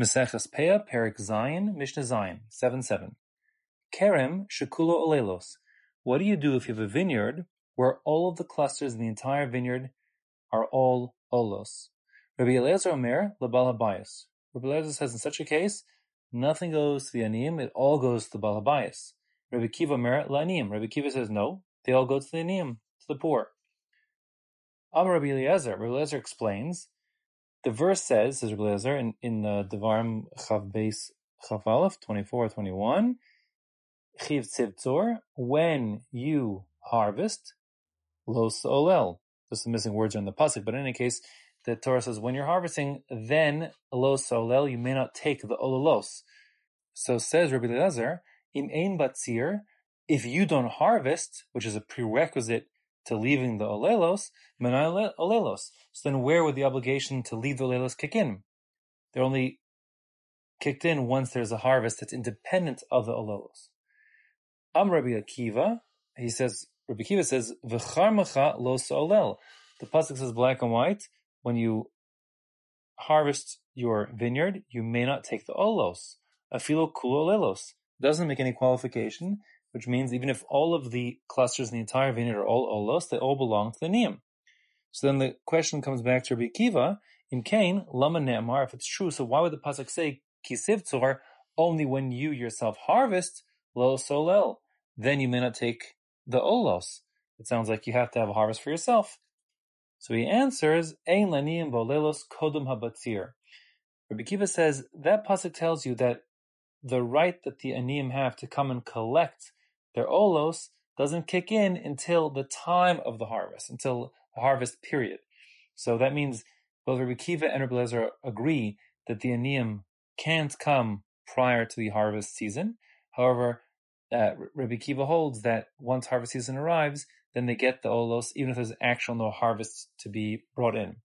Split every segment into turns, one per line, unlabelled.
Meseches Peah, Perek Zayin, Mishnah Zayin, 7-7. Kerem Shekulo Olelos. What do you do if you have a vineyard where all of the clusters in the entire vineyard are all olos? Rabbi Eliezer Omer, Labal Habayis. Rabbi Eliezer says in such a case, nothing goes to the Aniyim, it all goes to the Balabayas. Rabbi Akiva Omer, La'aniyim. Rabbi Akiva says no, they all go to the Aniyim, to the poor. Amar Rabbi Eliezer, Rabbi Eliezer explains, the verse says, says Rabbi in, in the Devarim Chav Beis Chav Aleph, 24, 21, Chiv Tzivtzor, when you harvest, Los Olel. There's some missing words in the pasuk, but in any case, the Torah says when you're harvesting, then Los Olel, you may not take the Olelos. So says Rabbi Eliezer, Im Ein Batzir, if you don't harvest, which is a prerequisite to leaving the olelos, menai olelos. So then where would the obligation to leave the olelos kick in? They're only kicked in once there's a harvest that's independent of the olelos. Am Rabbi Akiva, he says, Rabbi Akiva says, V'charmacha los olel. The pasuk says black and white, when you harvest your vineyard, you may not take the olos. Afilo kulo olelos. Doesn't make any qualification which means even if all of the clusters in the entire vineyard are all olos, they all belong to the niyam. So then the question comes back to Rabbi Akiva, in Cain, lama ne'amar, if it's true, so why would the pasuk say kisiv tzor only when you yourself harvest lo solel? Then you may not take the olos. It sounds like you have to have a harvest for yourself. So he answers, ein laniyim bolelos kodum habatzir. Rabbi Akiva says that pasuk tells you that the right that the aniyim have to come and collect their olos doesn't kick in until the time of the harvest, until the harvest period. So that means both Rabbi Akiva and Rabbi Eliezer agree that the aniyim can't come prior to the harvest season. However, uh, Rabbi Akiva holds that once harvest season arrives, then they get the olos, even if there's actual no harvest to be brought in.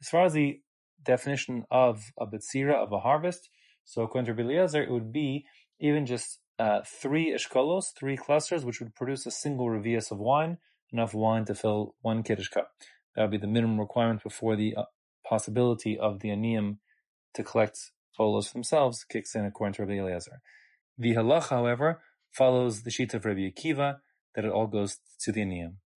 As far as the definition of a betzira, of a harvest, so according to Rabbi Eliezer, it would be even just uh, three eshkolos, three clusters, which would produce a single revius of wine, enough wine to fill one kiddush cup. That would be the minimum requirement before the uh, possibility of the aniyim to collect olos themselves kicks in according to Rabbi Eliezer. The halach, however, follows the sheet of Rabbi Akiva that it all goes to the aniyim.